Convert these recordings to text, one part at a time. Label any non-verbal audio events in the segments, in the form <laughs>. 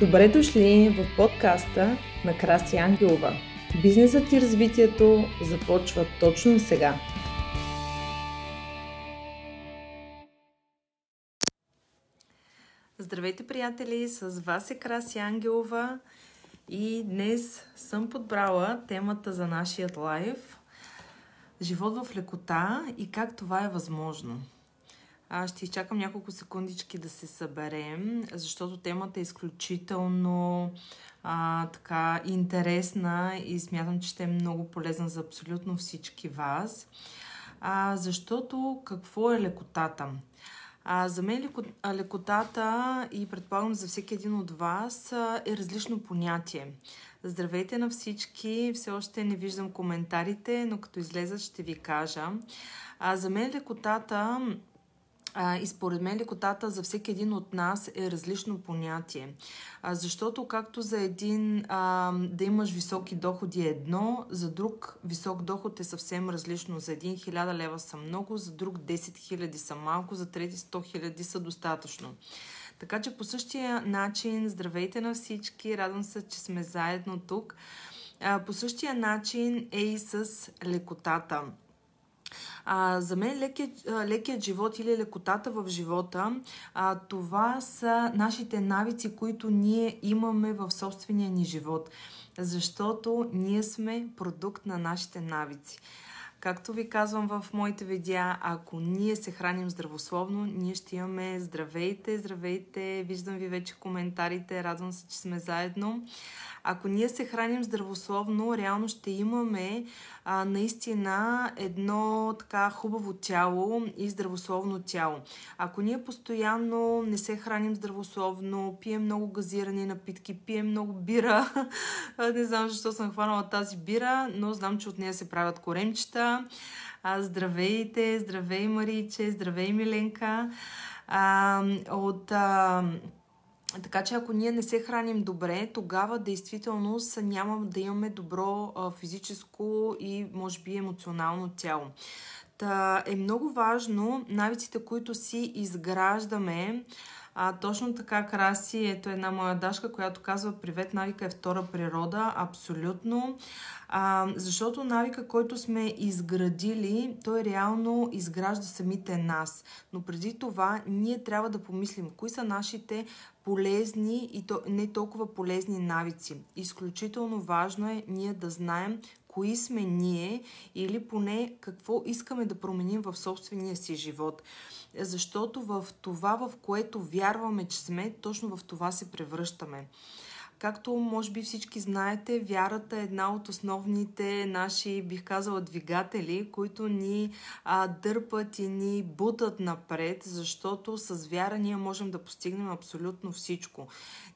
Добре дошли в подкаста на Краси Ангелова. Бизнесът и развитието започва точно сега. Здравейте, приятели! С вас е Краси Ангелова и днес съм подбрала темата за нашият лайф Живот в лекота и как това е възможно. А, ще изчакам няколко секундички да се съберем, защото темата е изключително а, така интересна и смятам, че ще е много полезна за абсолютно всички вас. А, защото какво е лекотата? А, за мен леко, лекотата и предполагам за всеки един от вас е различно понятие. Здравейте на всички! Все още не виждам коментарите, но като излезат ще ви кажа. А, за мен лекотата а, и според мен лекотата за всеки един от нас е различно понятие. А, защото както за един а, да имаш високи доходи е едно, за друг висок доход е съвсем различно. За един хиляда лева са много, за друг 10 хиляди са малко, за трети 100 хиляди са достатъчно. Така че по същия начин, здравейте на всички, радвам се, че сме заедно тук. А, по същия начин е и с лекотата. А, за мен лекият, лекият живот или лекотата в живота, а, това са нашите навици, които ние имаме в собствения ни живот. Защото ние сме продукт на нашите навици. Както ви казвам в моите видеа, ако ние се храним здравословно, ние ще имаме здравейте, здравейте, виждам ви вече коментарите, радвам се, че сме заедно. Ако ние се храним здравословно, реално ще имаме а, наистина едно така хубаво тяло и здравословно тяло. Ако ние постоянно не се храним здравословно, пием много газирани напитки, пием много бира, <laughs> не знам защо съм хванала тази бира, но знам, че от нея се правят коремчета. А, здравейте, здравей Мариче, здравей Миленка. А, от... А, така че ако ние не се храним добре, тогава действително няма да имаме добро а, физическо и може би емоционално тяло. Та е много важно навиците, които си изграждаме, а, точно така краси, ето една моя дашка, която казва Привет, навика е втора природа. Абсолютно. А, защото навика, който сме изградили, той реално изгражда самите нас. Но преди това ние трябва да помислим кои са нашите полезни и то, не толкова полезни навици. Изключително важно е ние да знаем кои сме ние или поне какво искаме да променим в собствения си живот. Защото в това, в което вярваме, че сме, точно в това се превръщаме. Както може би всички знаете, вярата е една от основните наши, бих казала, двигатели, които ни а, дърпат и ни бутат напред, защото с вяра ние можем да постигнем абсолютно всичко.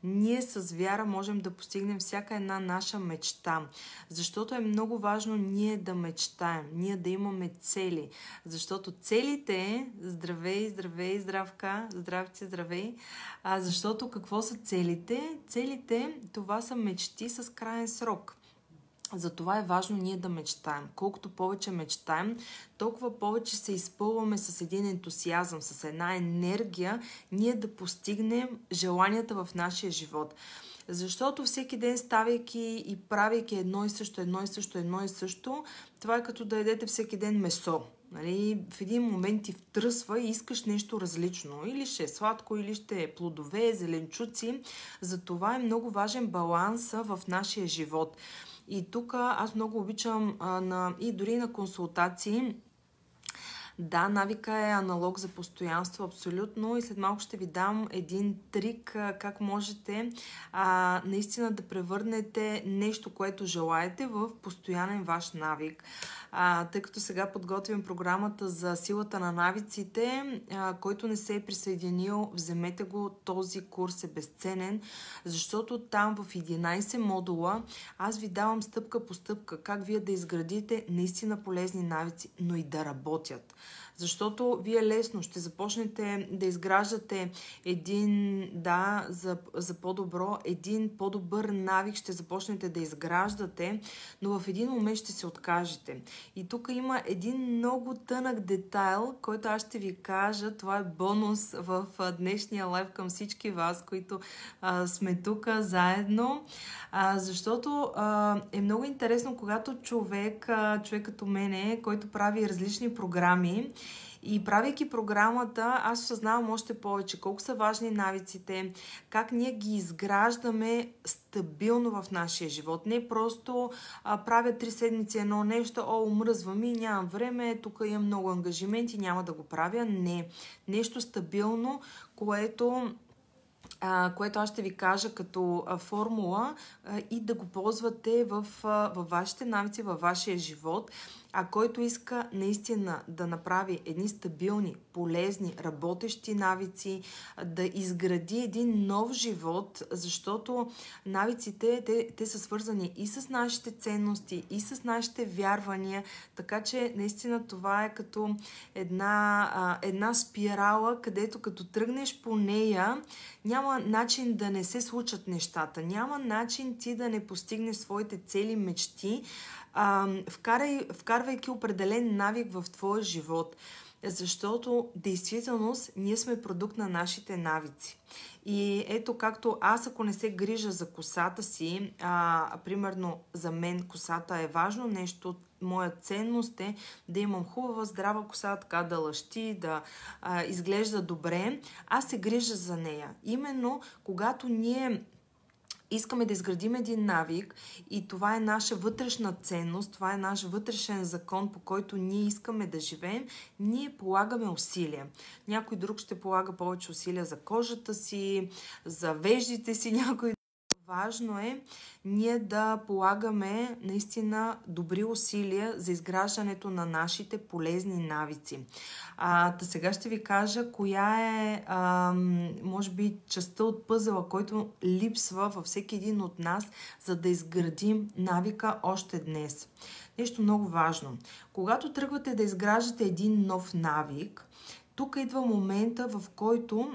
Ние с вяра можем да постигнем всяка една наша мечта, защото е много важно ние да мечтаем, ние да имаме цели, защото целите, здравей, здравей, здравка, здравци, здравей, а, защото какво са целите? Целите това са мечти с крайен срок. Затова е важно ние да мечтаем. Колкото повече мечтаем, толкова повече се изпълваме с един ентусиазъм, с една енергия, ние да постигнем желанията в нашия живот. Защото всеки ден, ставайки и правейки едно и също, едно и също, едно и също, това е като да едете всеки ден месо. Нали, в един момент ти втръсва и искаш нещо различно. Или ще е сладко, или ще е плодове, зеленчуци. Затова е много важен баланс в нашия живот. И тук аз много обичам а, на, и дори на консултации да, навика е аналог за постоянство, абсолютно. И след малко ще ви дам един трик как можете а, наистина да превърнете нещо, което желаете, в постоянен ваш навик. А, тъй като сега подготвям програмата за силата на навиците, а, който не се е присъединил, вземете го. Този курс е безценен, защото там в 11 модула аз ви давам стъпка по стъпка как вие да изградите наистина полезни навици, но и да работят. Защото вие лесно ще започнете да изграждате един, да, за, за по-добро, един по-добър навик ще започнете да изграждате, но в един момент ще се откажете. И тук има един много тънък детайл, който аз ще ви кажа. Това е бонус в днешния лайв към всички вас, които а, сме тук заедно. А, защото а, е много интересно, когато човек, а, човек като мене, който прави различни програми, и правейки програмата, аз осъзнавам още повече колко са важни навиците, как ние ги изграждаме стабилно в нашия живот. Не просто а, правя три седмици едно нещо, о, умръзвам и нямам време, тук имам много ангажименти, няма да го правя. Не. Нещо стабилно, което което аз ще ви кажа като формула и да го ползвате в, във вашите навици, във вашия живот а който иска наистина да направи едни стабилни, полезни, работещи навици, да изгради един нов живот, защото навиците, те, те са свързани и с нашите ценности, и с нашите вярвания, така че наистина това е като една, една спирала, където като тръгнеш по нея, няма начин да не се случат нещата, няма начин ти да не постигнеш своите цели, мечти, а, вкарай, вкарвайки определен навик в твоя живот. Защото, действителност, ние сме продукт на нашите навици. И ето както аз, ако не се грижа за косата си, а, примерно за мен косата е важно нещо, моя ценност е да имам хубава, здрава коса, така да лъщи, да а, изглежда добре, аз се грижа за нея. Именно когато ние искаме да изградим един навик и това е наша вътрешна ценност, това е наш вътрешен закон, по който ние искаме да живеем, ние полагаме усилия. Някой друг ще полага повече усилия за кожата си, за веждите си, <laughs> някой Важно е ние да полагаме наистина добри усилия за изграждането на нашите полезни навици. А, та сега ще ви кажа коя е, а, може би, частта от пъзела, който липсва във всеки един от нас, за да изградим навика още днес. Нещо много важно. Когато тръгвате да изграждате един нов навик, тук идва момента, в който,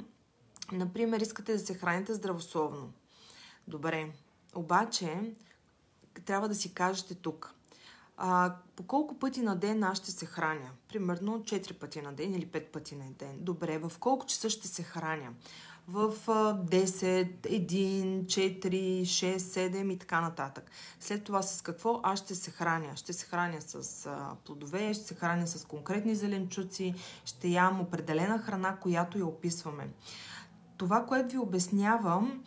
например, искате да се храните здравословно Добре. Обаче, трябва да си кажете тук. А, по колко пъти на ден аз ще се храня? Примерно 4 пъти на ден или 5 пъти на ден. Добре, в колко часа ще се храня? В 10, 1, 4, 6, 7 и така нататък. След това с какво аз ще се храня? Ще се храня с плодове, ще се храня с конкретни зеленчуци, ще ям определена храна, която я описваме. Това, което ви обяснявам,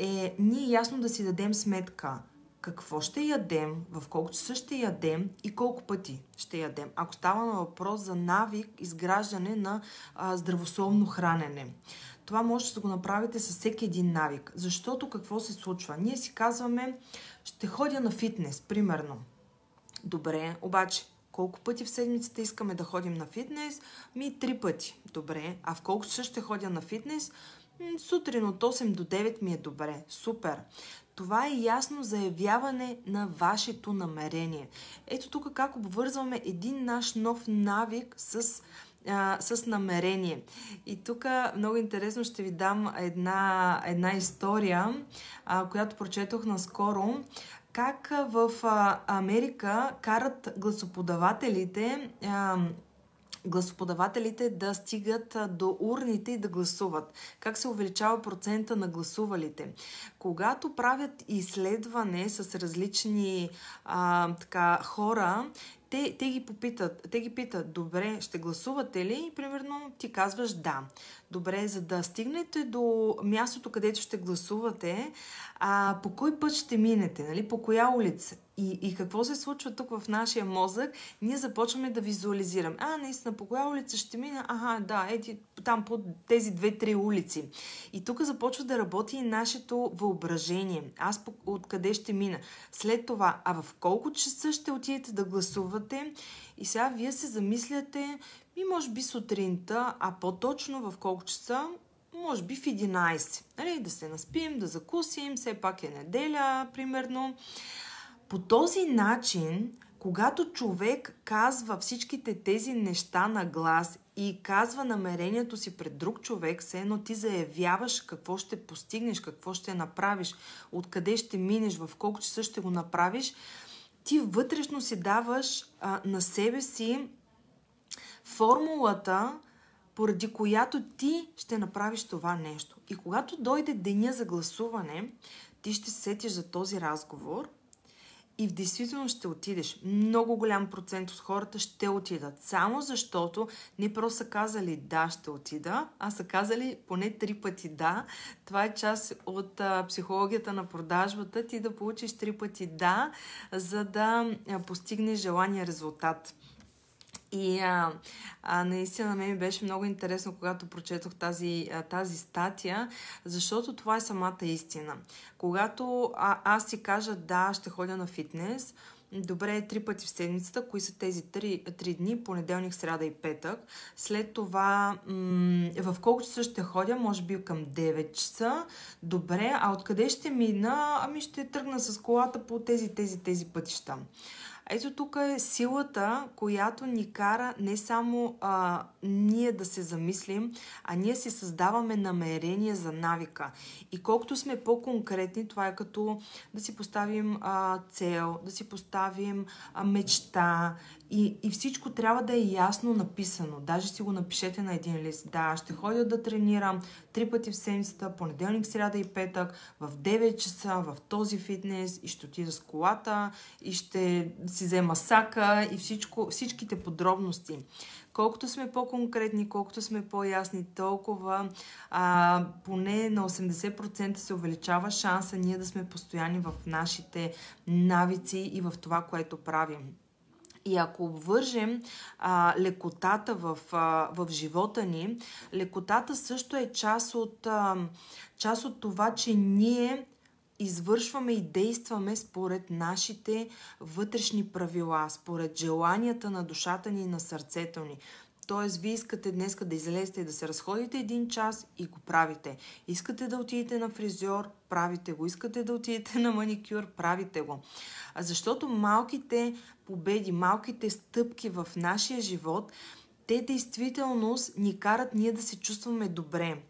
е ние ясно да си дадем сметка какво ще ядем, в колко часа ще ядем и колко пъти ще ядем. Ако става на въпрос за навик, изграждане на а, здравословно хранене. Това може да го направите с всеки един навик. Защото какво се случва? Ние си казваме, ще ходя на фитнес, примерно. Добре, обаче, колко пъти в седмицата искаме да ходим на фитнес? Ми три пъти. Добре. А в колко часа ще ходя на фитнес? Сутрин от 8 до 9 ми е добре. Супер. Това е ясно заявяване на вашето намерение. Ето тук как обвързваме един наш нов навик с а, с намерение. И тук много интересно ще ви дам една, една история, а, която прочетох наскоро. Как в а, Америка карат гласоподавателите а, гласоподавателите да стигат до урните и да гласуват. Как се увеличава процента на гласувалите. Когато правят изследване с различни а, така, хора, те, те ги попитат, те ги питат, добре, ще гласувате ли? И примерно ти казваш да. Добре, за да стигнете до мястото, където ще гласувате, а, по кой път ще минете, нали? по коя улица? И, и какво се случва тук в нашия мозък? Ние започваме да визуализираме. А, наистина, по коя улица ще мина? Ага, да, ети, там по тези две-три улици. И тук започва да работи и нашето въображение. Аз по, откъде ще мина? След това, а в колко часа ще отидете да гласувате? И сега вие се замисляте, и може би сутринта, а по-точно в колко часа? Може би в 11. Нали? Да се наспим, да закусим, все пак е неделя, примерно. По този начин когато човек казва всичките тези неща на глас и казва намерението си пред друг човек, все едно ти заявяваш какво ще постигнеш, какво ще направиш, откъде ще минеш, в колко часа ще го направиш, ти вътрешно си даваш а, на себе си формулата, поради която ти ще направиш това нещо. И когато дойде деня за гласуване, ти ще се сетиш за този разговор и в действителност ще отидеш. Много голям процент от хората ще отидат. Само защото не просто са казали да, ще отида, а са казали поне три пъти да. Това е част от а, психологията на продажбата. Ти да получиш три пъти да, за да а, постигнеш желания резултат. И а, а, наистина на мен беше много интересно, когато прочетох тази, а, тази статия, защото това е самата истина. Когато а, аз си кажа да, ще ходя на фитнес, добре три пъти в седмицата, кои са тези три, три дни, понеделник, сряда и петък. След това м- в колко часа ще ходя, може би към 9 часа. Добре, а откъде ще мина? Ами ще тръгна с колата по тези, тези, тези пътища. Ето тук е силата, която ни кара не само а, ние да се замислим, а ние си създаваме намерение за навика. И колкото сме по-конкретни, това е като да си поставим а, цел, да си поставим а, мечта, и, и всичко трябва да е ясно написано. Даже си го напишете на един лист. Да, ще ходя да тренирам три пъти в седмицата, понеделник, сряда и петък, в 9 часа, в този фитнес и ще отида с колата и ще си взема сака и всичко, всичките подробности. Колкото сме по-конкретни, колкото сме по-ясни, толкова а, поне на 80% се увеличава шанса ние да сме постоянни в нашите навици и в това, което правим. И ако обвържем а, лекотата в, а, в живота ни, лекотата също е част от, а, част от това, че ние извършваме и действаме според нашите вътрешни правила, според желанията на душата ни и на сърцето ни. Тоест, вие искате днес да излезете и да се разходите един час и го правите. Искате да отидете на фризьор, правите го. Искате да отидете на маникюр, правите го. Защото малките победи, малките стъпки в нашия живот, те действително ни карат ние да се чувстваме добре.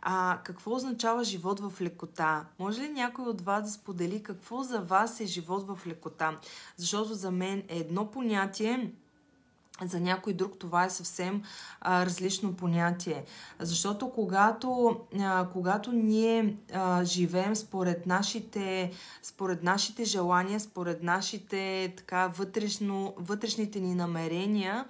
А какво означава живот в лекота? Може ли някой от вас да сподели какво за вас е живот в лекота? Защото за мен е едно понятие, за някой друг това е съвсем а, различно понятие. Защото когато, а, когато ние а, живеем според нашите, според нашите желания, според нашите така, вътрешно, вътрешните ни намерения,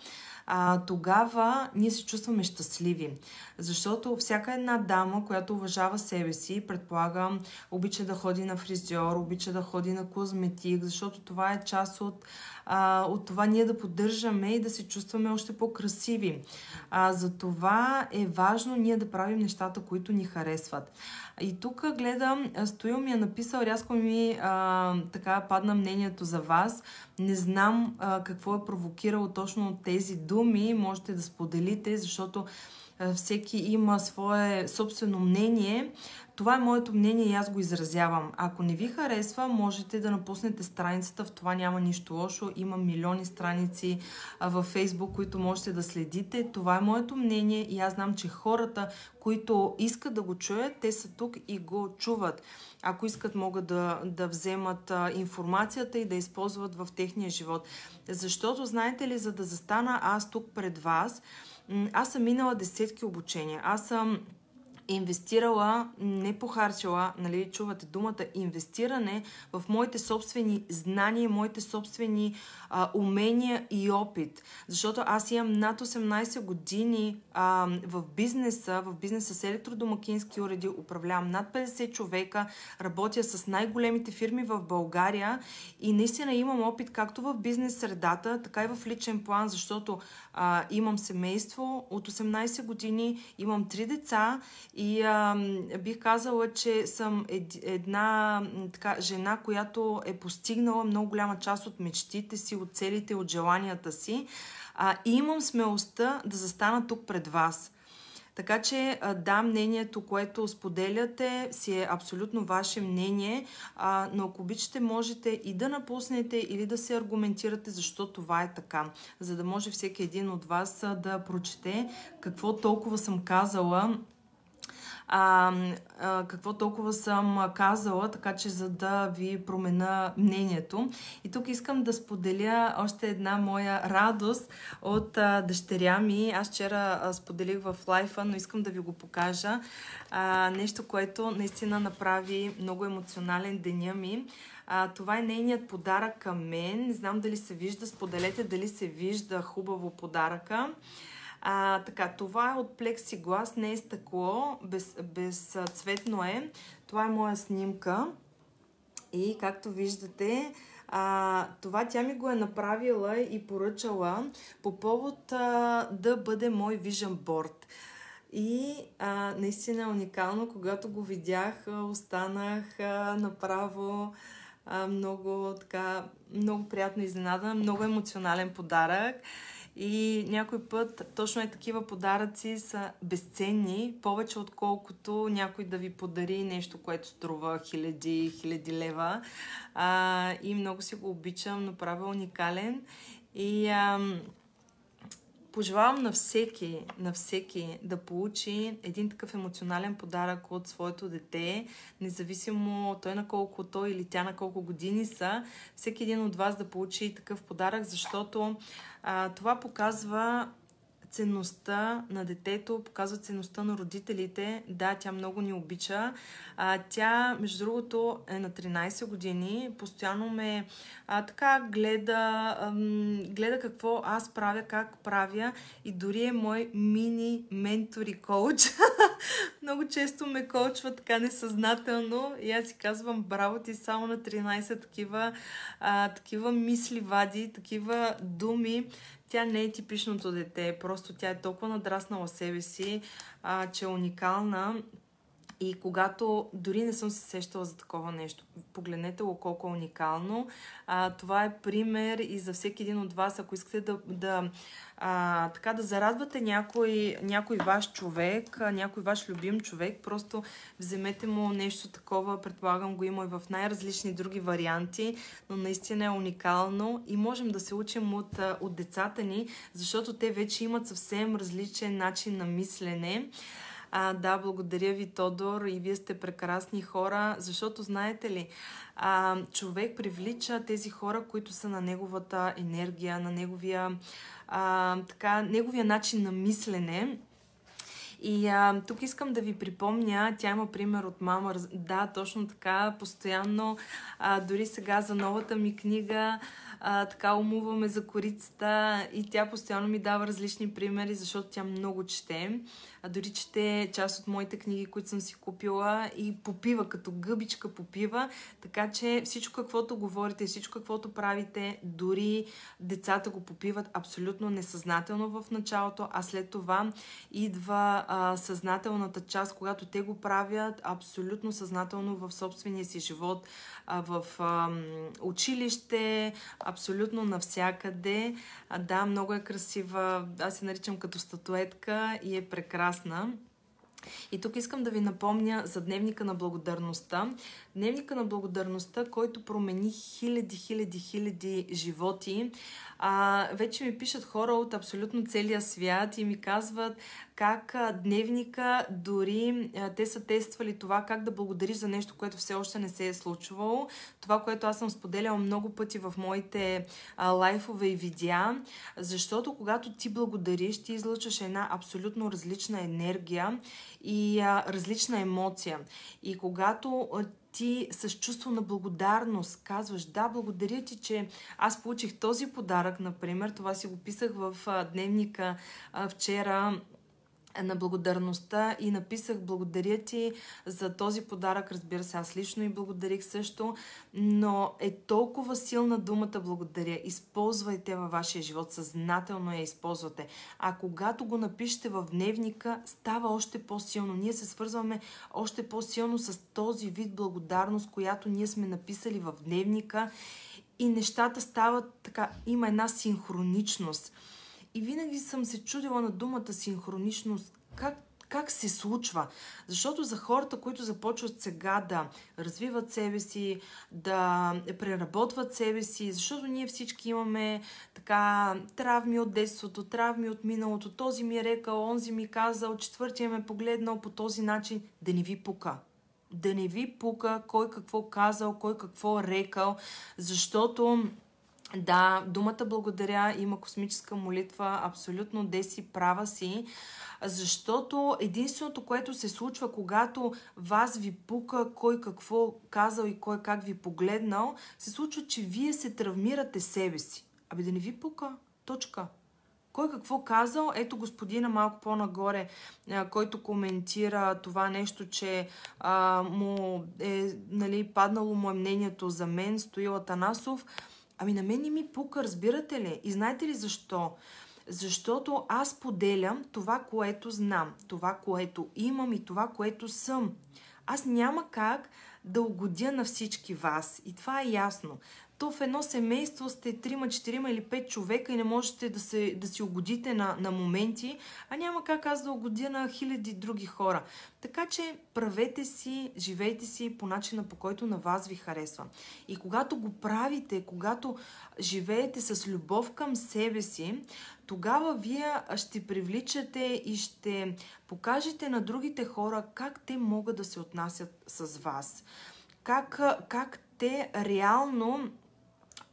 а, тогава ние се чувстваме щастливи. Защото всяка една дама, която уважава себе си, предполагам, обича да ходи на фризьор, обича да ходи на козметик, защото това е част от, а, от това ние да поддържаме и да се чувстваме още по-красиви. А, за това е важно ние да правим нещата, които ни харесват. И тук гледам, Стоил ми е написал, рязко ми а, така падна мнението за вас. Не знам а, какво е провокирало точно тези думи, можете да споделите, защото всеки има свое собствено мнение. Това е моето мнение и аз го изразявам. Ако не ви харесва, можете да напуснете страницата, в това няма нищо лошо. Има милиони страници във Фейсбук, които можете да следите. Това е моето мнение и аз знам, че хората, които искат да го чуят, те са тук и го чуват. Ако искат, могат да, да вземат информацията и да използват в техния живот. Защото, знаете ли, за да застана аз тук пред вас, аз съм минала десетки обучения. Аз съм инвестирала, не похарчила, нали, чувате думата, инвестиране в моите собствени знания, моите собствени а, умения и опит. Защото аз имам над 18 години а, в бизнеса, в бизнеса с електродомакински уреди, управлявам над 50 човека, работя с най-големите фирми в България и наистина имам опит както в бизнес средата, така и в личен план, защото а, имам семейство от 18 години, имам три деца и а, бих казала, че съм ед, една така, жена, която е постигнала много голяма част от мечтите си, от целите, от желанията си. А, и имам смелостта да застана тук пред вас. Така че, да, мнението, което споделяте, си е абсолютно ваше мнение, но ако обичате, можете и да напуснете или да се аргументирате защо това е така, за да може всеки един от вас да прочете какво толкова съм казала а, а, какво толкова съм казала, така че за да ви промена мнението. И тук искам да споделя още една моя радост от а, дъщеря ми. Аз вчера а, споделих в лайфа, но искам да ви го покажа. А, нещо, което наистина направи много емоционален деня ми. А, това е нейният подарък към мен. Не знам дали се вижда. Споделете дали се вижда хубаво подаръка. А, така, това е от плексиглас, не е стъкло, без, безцветно е. Това е моя снимка. И както виждате, а, това тя ми го е направила и поръчала по повод а, да бъде мой vision board. И а, наистина е уникално, когато го видях, останах а, направо а, много така, много приятно изненада, много емоционален подарък. И някой път точно е такива подаръци са безценни, повече отколкото някой да ви подари нещо, което струва хиляди, хиляди лева. А, и много си го обичам, направо е уникален. И ам, пожелавам на всеки, на всеки да получи един такъв емоционален подарък от своето дете, независимо той на колко той или тя на колко години са, всеки един от вас да получи такъв подарък, защото а, това показва ценността на детето, показва ценността на родителите. Да, тя много ни обича. А, тя, между другото, е на 13 години. Постоянно ме а, така гледа, ам, гледа какво аз правя, как правя и дори е мой мини ментор и коуч. <laughs> много често ме коучва така несъзнателно и аз си казвам браво ти само на 13 такива, а, такива мисли вади, такива думи, тя не е типичното дете, просто тя е толкова надраснала себе си, а, че е уникална. И когато дори не съм се сещала за такова нещо, погледнете го колко е уникално. А, това е пример и за всеки един от вас, ако искате да, да, а, така, да зарадвате някой, някой ваш човек, някой ваш любим човек, просто вземете му нещо такова, предполагам го има и в най-различни други варианти, но наистина е уникално и можем да се учим от, от децата ни, защото те вече имат съвсем различен начин на мислене. А, да, благодаря ви, Тодор, и вие сте прекрасни хора, защото знаете ли, а, човек привлича тези хора, които са на неговата енергия, на неговия, а, така, неговия начин на мислене. И а, тук искам да ви припомня, тя има пример от мама. Да, точно така, постоянно, а, дори сега за новата ми книга, а, така умуваме за корицата и тя постоянно ми дава различни примери, защото тя много чете. А дори чете част от моите книги, които съм си купила и попива, като гъбичка попива. Така че всичко каквото говорите, всичко каквото правите, дори децата го попиват абсолютно несъзнателно в началото, а след това идва а, съзнателната част, когато те го правят абсолютно съзнателно в собствения си живот, а, в а, училище, абсолютно навсякъде. А, да, много е красива. Аз се наричам като статуетка и е прекрасна. И тук искам да ви напомня за Дневника на благодарността. Дневника на благодарността, който промени хиляди, хиляди, хиляди животи. А, вече ми пишат хора от абсолютно целия свят и ми казват как дневника, дори те са тествали това, как да благодариш за нещо, което все още не се е случвало. Това, което аз съм споделяла много пъти в моите а, лайфове и видеа, защото когато ти благодариш, ти излъчваш една абсолютно различна енергия и а, различна емоция. И когато а, ти с чувство на благодарност казваш, да, благодаря ти, че аз получих този подарък, например, това си го писах в дневника вчера, на благодарността и написах благодаря ти за този подарък. Разбира се, аз лично и благодарих също, но е толкова силна думата благодаря. Използвайте във вашия живот, съзнателно я използвате. А когато го напишете в дневника, става още по-силно. Ние се свързваме още по-силно с този вид благодарност, която ние сме написали в дневника и нещата стават така, има една синхроничност. И винаги съм се чудила на думата синхроничност. Как, как се случва. Защото за хората, които започват сега да развиват себе си, да преработват себе си, защото ние всички имаме така травми от детството, травми от миналото, този ми е рекал, онзи ми казал, четвъртия ме погледнал по този начин, да не ви пука да не ви пука кой какво казал, кой какво рекал, защото да, думата благодаря има космическа молитва, абсолютно деси, права си, защото единственото, което се случва, когато вас ви пука кой какво казал и кой как ви погледнал, се случва, че вие се травмирате себе си. Аби да не ви пука. Точка. Кой какво казал? Ето господина малко по-нагоре, който коментира това нещо, че а, му е нали, паднало му е мнението за мен, Стоил Атанасов. Ами на мен не ми пука, разбирате ли? И знаете ли защо? Защото аз поделям това, което знам, това, което имам и това, което съм. Аз няма как да угодя на всички вас. И това е ясно то в едно семейство сте 3, 4 или 5 човека и не можете да, се, да си угодите на, на моменти, а няма как аз да угодя на хиляди други хора. Така че правете си, живейте си по начина по който на вас ви харесва. И когато го правите, когато живеете с любов към себе си, тогава вие ще привличате и ще покажете на другите хора как те могат да се отнасят с вас. Как, как те реално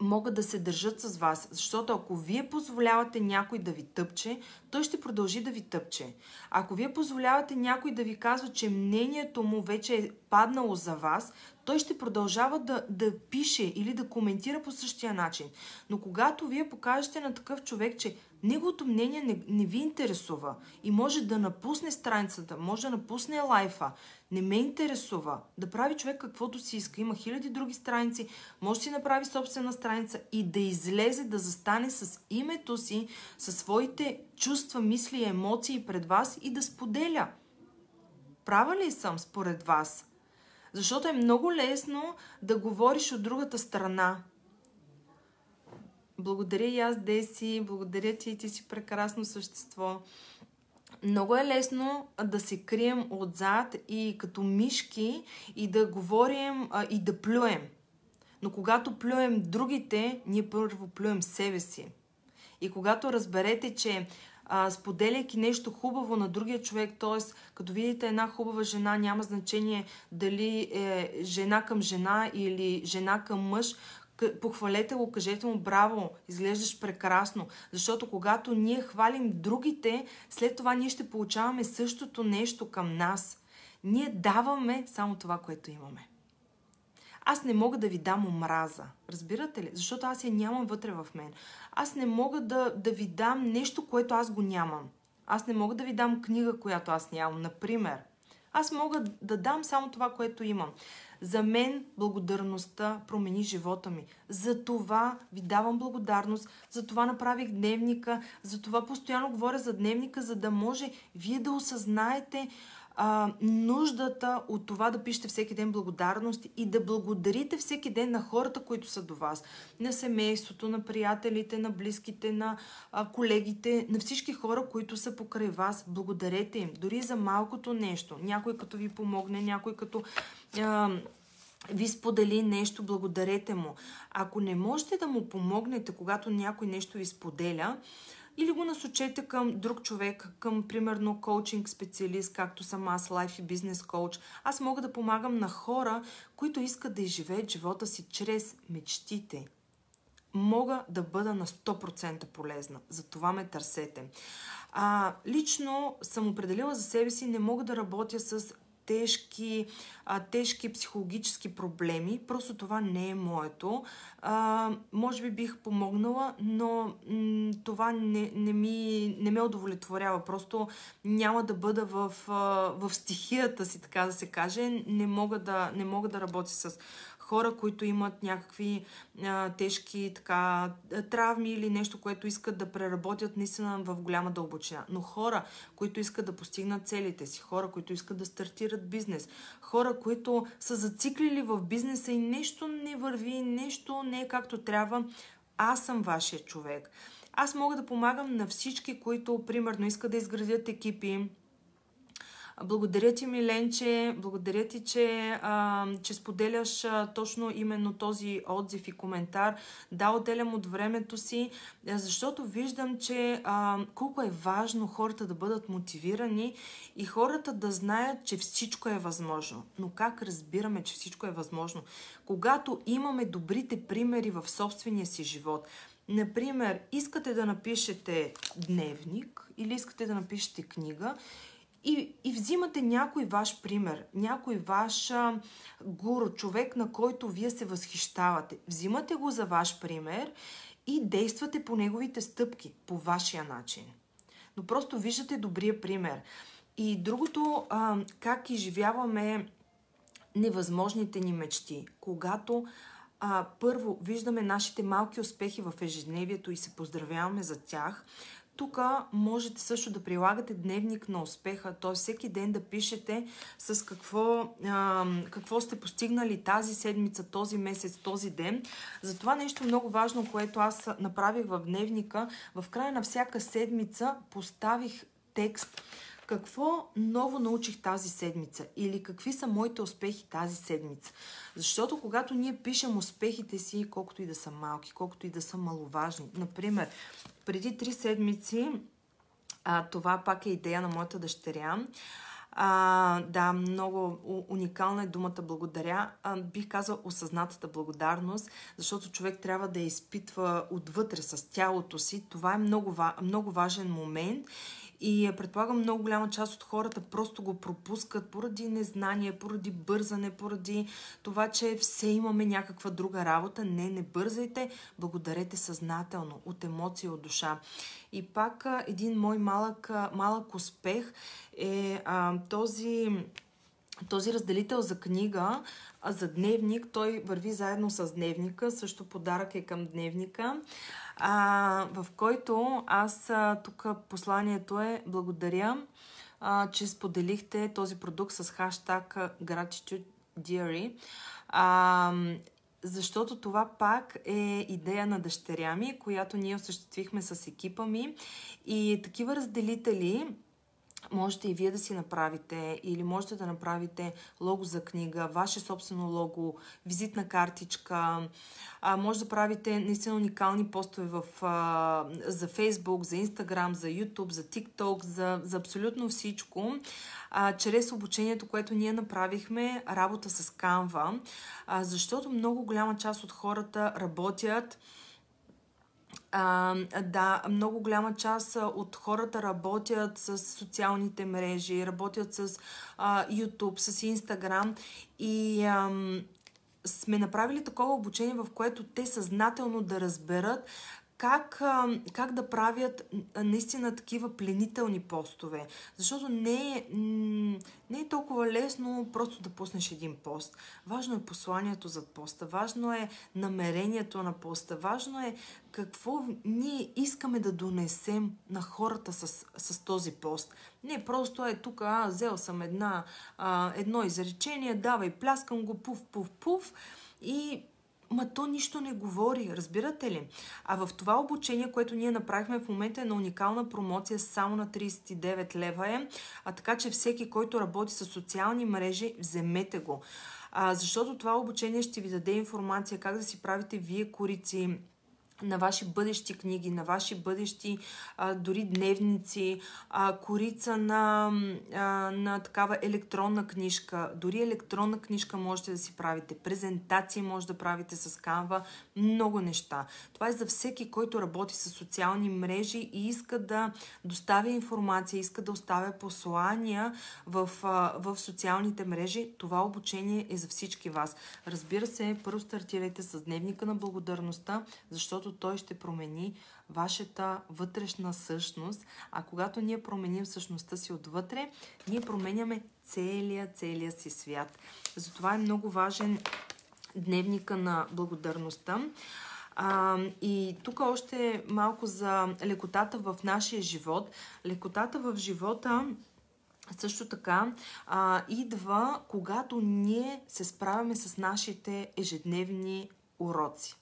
могат да се държат с вас. Защото ако вие позволявате някой да ви тъпче, той ще продължи да ви тъпче. Ако вие позволявате някой да ви казва, че мнението му вече е паднало за вас, той ще продължава да, да пише или да коментира по същия начин. Но когато вие покажете на такъв човек, че неговото мнение не, не ви интересува и може да напусне страницата, може да напусне лайфа, не ме интересува да прави човек каквото си иска. Има хиляди други страници, може да си направи собствена страница и да излезе, да застане с името си, със своите чувства, мисли и емоции пред вас и да споделя. Права ли съм според вас? Защото е много лесно да говориш от другата страна. Благодаря и аз, Деси. Благодаря ти и ти си прекрасно същество. Много е лесно да се крием отзад и като мишки и да говорим а, и да плюем. Но когато плюем другите, ние първо плюем себе си. И когато разберете, че а, споделяйки нещо хубаво на другия човек, т.е. като видите една хубава жена, няма значение дали е жена към жена или жена към мъж, похвалете го, кажете му браво, изглеждаш прекрасно. Защото когато ние хвалим другите, след това ние ще получаваме същото нещо към нас. Ние даваме само това, което имаме. Аз не мога да ви дам омраза. Разбирате ли? Защото аз я нямам вътре в мен. Аз не мога да, да ви дам нещо, което аз го нямам. Аз не мога да ви дам книга, която аз нямам, например. Аз мога да дам само това, което имам. За мен благодарността промени живота ми. За това ви давам благодарност, за това направих дневника, за това постоянно говоря за дневника, за да може вие да осъзнаете а, нуждата от това да пишете всеки ден благодарности и да благодарите всеки ден на хората, които са до вас. На семейството, на приятелите, на близките, на а, колегите, на всички хора, които са покрай вас. Благодарете им. Дори за малкото нещо. Някой като ви помогне, някой като... А, ви сподели нещо, благодарете му. Ако не можете да му помогнете, когато някой нещо ви споделя, или го насочете към друг човек, към примерно коучинг специалист, както съм аз, лайф и бизнес коуч. Аз мога да помагам на хора, които искат да изживеят живота си чрез мечтите. Мога да бъда на 100% полезна. За това ме търсете. А, лично съм определила за себе си, не мога да работя с тежки, а, тежки психологически проблеми. Просто това не е моето. А, може би бих помогнала, но м- това не, не, ми, не ме удовлетворява. Просто няма да бъда в, в стихията си, така да се каже. Не мога да, не мога да работя с хора, които имат някакви а, тежки така, травми или нещо, което искат да преработят наистина в голяма дълбочина. Но хора, които искат да постигнат целите си, хора, които искат да стартират бизнес, хора, които са зациклили в бизнеса и нещо не върви, нещо не е както трябва, аз съм вашия човек. Аз мога да помагам на всички, които, примерно, искат да изградят екипи, Благодаря ти, Миленче. Благодаря ти, че, а, че споделяш а, точно именно този отзив и коментар. Да, отделям от времето си, защото виждам, че а, колко е важно хората да бъдат мотивирани и хората да знаят, че всичко е възможно. Но как разбираме, че всичко е възможно? Когато имаме добрите примери в собствения си живот. Например, искате да напишете дневник или искате да напишете книга и, и взимате някой ваш пример, някой ваш а, гуру, човек, на който вие се възхищавате. Взимате го за ваш пример и действате по неговите стъпки, по вашия начин. Но просто виждате добрия пример. И другото, а, как изживяваме невъзможните ни мечти. Когато а, първо виждаме нашите малки успехи в ежедневието и се поздравяваме за тях, тук можете също да прилагате дневник на успеха, т.е. всеки ден да пишете с какво, а, какво сте постигнали тази седмица, този месец, този ден. Затова нещо много важно, което аз направих в дневника, в края на всяка седмица поставих текст, какво ново научих тази седмица или какви са моите успехи тази седмица. Защото когато ние пишем успехите си, колкото и да са малки, колкото и да са маловажни, например, преди три седмици, а, това пак е идея на моята дъщеря, а, да, много уникална е думата благодаря. А, бих казал осъзнатата благодарност, защото човек трябва да я изпитва отвътре с тялото си. Това е много, много важен момент и предполагам много голяма част от хората просто го пропускат поради незнание, поради бързане, поради това, че все имаме някаква друга работа. Не, не бързайте, благодарете съзнателно, от емоция, от душа. И пак един мой малък, малък успех е а, този този разделител за книга, за дневник, той върви заедно с дневника, също подарък е към дневника а, в който аз а, тук посланието е благодаря, а, че споделихте този продукт с хаштаг Gratitude Deary. А, защото това пак е идея на дъщеря ми, която ние осъществихме с екипа ми. И такива разделители можете и вие да си направите или можете да направите лого за книга, ваше собствено лого, визитна картичка. А, може да правите наистина уникални постове в, а, за Facebook, за Instagram, за YouTube, за TikTok, за, за абсолютно всичко. А, чрез обучението, което ние направихме, работа с Canva, а, защото много голяма част от хората работят а, да, много голяма част от хората работят с социалните мрежи, работят с а, YouTube, с Instagram и ам, сме направили такова обучение, в което те съзнателно да разберат как, как да правят наистина такива пленителни постове. Защото не е, не е толкова лесно просто да пуснеш един пост. Важно е посланието зад поста, важно е намерението на поста, важно е какво ние искаме да донесем на хората с, с този пост. Не просто е тук, а, взел съм една, а, едно изречение, давай, пляскам го, пуф, пуф, пуф и Ма то нищо не говори, разбирате ли? А в това обучение, което ние направихме в момента е на уникална промоция само на 39 лева е, а така че всеки, който работи с социални мрежи, вземете го. А, защото това обучение ще ви даде информация как да си правите вие корици, на ваши бъдещи книги, на ваши бъдещи а, дори дневници, а, корица на, а, на такава електронна книжка. Дори електронна книжка можете да си правите, презентации може да правите с Canva, много неща. Това е за всеки, който работи с социални мрежи и иска да доставя информация, иска да оставя послания в, а, в социалните мрежи. Това обучение е за всички вас. Разбира се, първо стартирайте с дневника на благодарността, защото той ще промени вашата вътрешна същност. А когато ние променим същността си отвътре, ние променяме целия, целия си свят. Затова е много важен дневника на благодарността. А, и тук още малко за лекотата в нашия живот. Лекотата в живота също така а, идва, когато ние се справяме с нашите ежедневни уроци.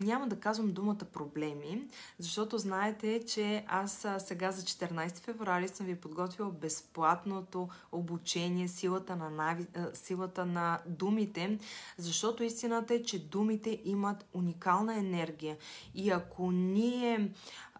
Няма да казвам думата проблеми, защото знаете, че аз сега за 14 февруари съм ви подготвила безплатното обучение, силата на, нави... силата на думите, защото истината е, че думите имат уникална енергия. И ако ние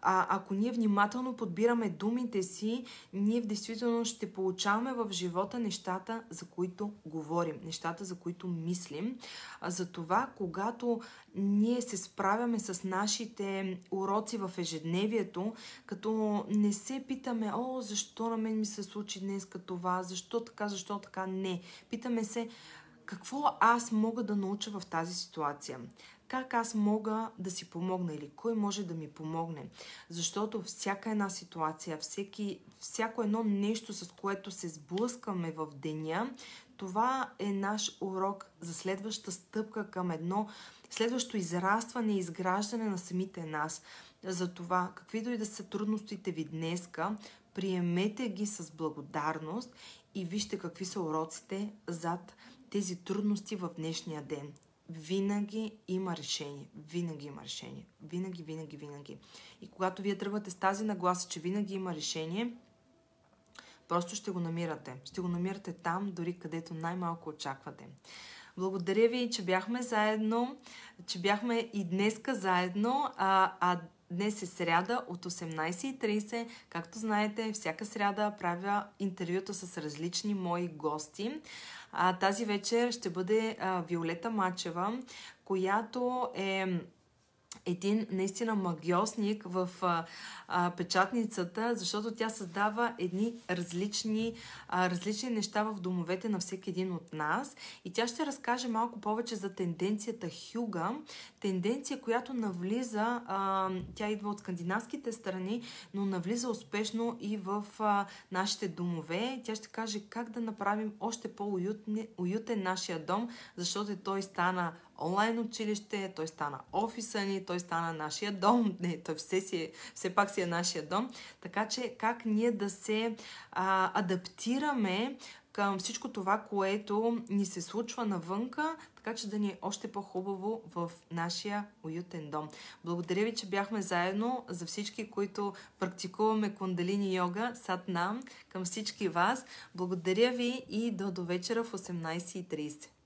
а, ако ние внимателно подбираме думите си, ние в действително ще получаваме в живота нещата, за които говорим, нещата, за които мислим. А, за това, когато ние се справяме с нашите уроци в ежедневието, като не се питаме, о, защо на мен ми се случи днес това, защо така, защо така, не. Питаме се, какво аз мога да науча в тази ситуация? как аз мога да си помогна или кой може да ми помогне. Защото всяка една ситуация, всеки, всяко едно нещо, с което се сблъскаме в деня, това е наш урок за следваща стъпка към едно следващо израстване и изграждане на самите нас. За това, какви дори да са трудностите ви днеска, приемете ги с благодарност и вижте какви са уроците зад тези трудности в днешния ден винаги има решение. Винаги има решение. Винаги, винаги, винаги. И когато вие тръгвате с тази нагласа, че винаги има решение, просто ще го намирате. Ще го намирате там, дори където най-малко очаквате. Благодаря ви, че бяхме заедно, че бяхме и днеска заедно, а, а Днес е сряда от 18.30. Както знаете, всяка сряда правя интервюта с различни мои гости. А, тази вечер ще бъде а, Виолета Мачева, която е един наистина магиосник в а, а, печатницата, защото тя създава едни различни, а, различни неща в домовете на всеки един от нас. И тя ще разкаже малко повече за тенденцията Хюга. Тенденция, която навлиза, а, тя идва от скандинавските страни, но навлиза успешно и в а, нашите домове. Тя ще каже как да направим още по-уютен нашия дом, защото той стана онлайн училище, той стана офиса ни, той стана нашия дом. <laughs> Не, той все, си е, все пак си е нашия дом. Така че как ние да се а, адаптираме към всичко това, което ни се случва навънка, така че да ни е още по-хубаво в нашия уютен дом. Благодаря ви, че бяхме заедно за всички, които практикуваме кундалини йога, сад нам, към всички вас. Благодаря ви и до, вечера в 18.30.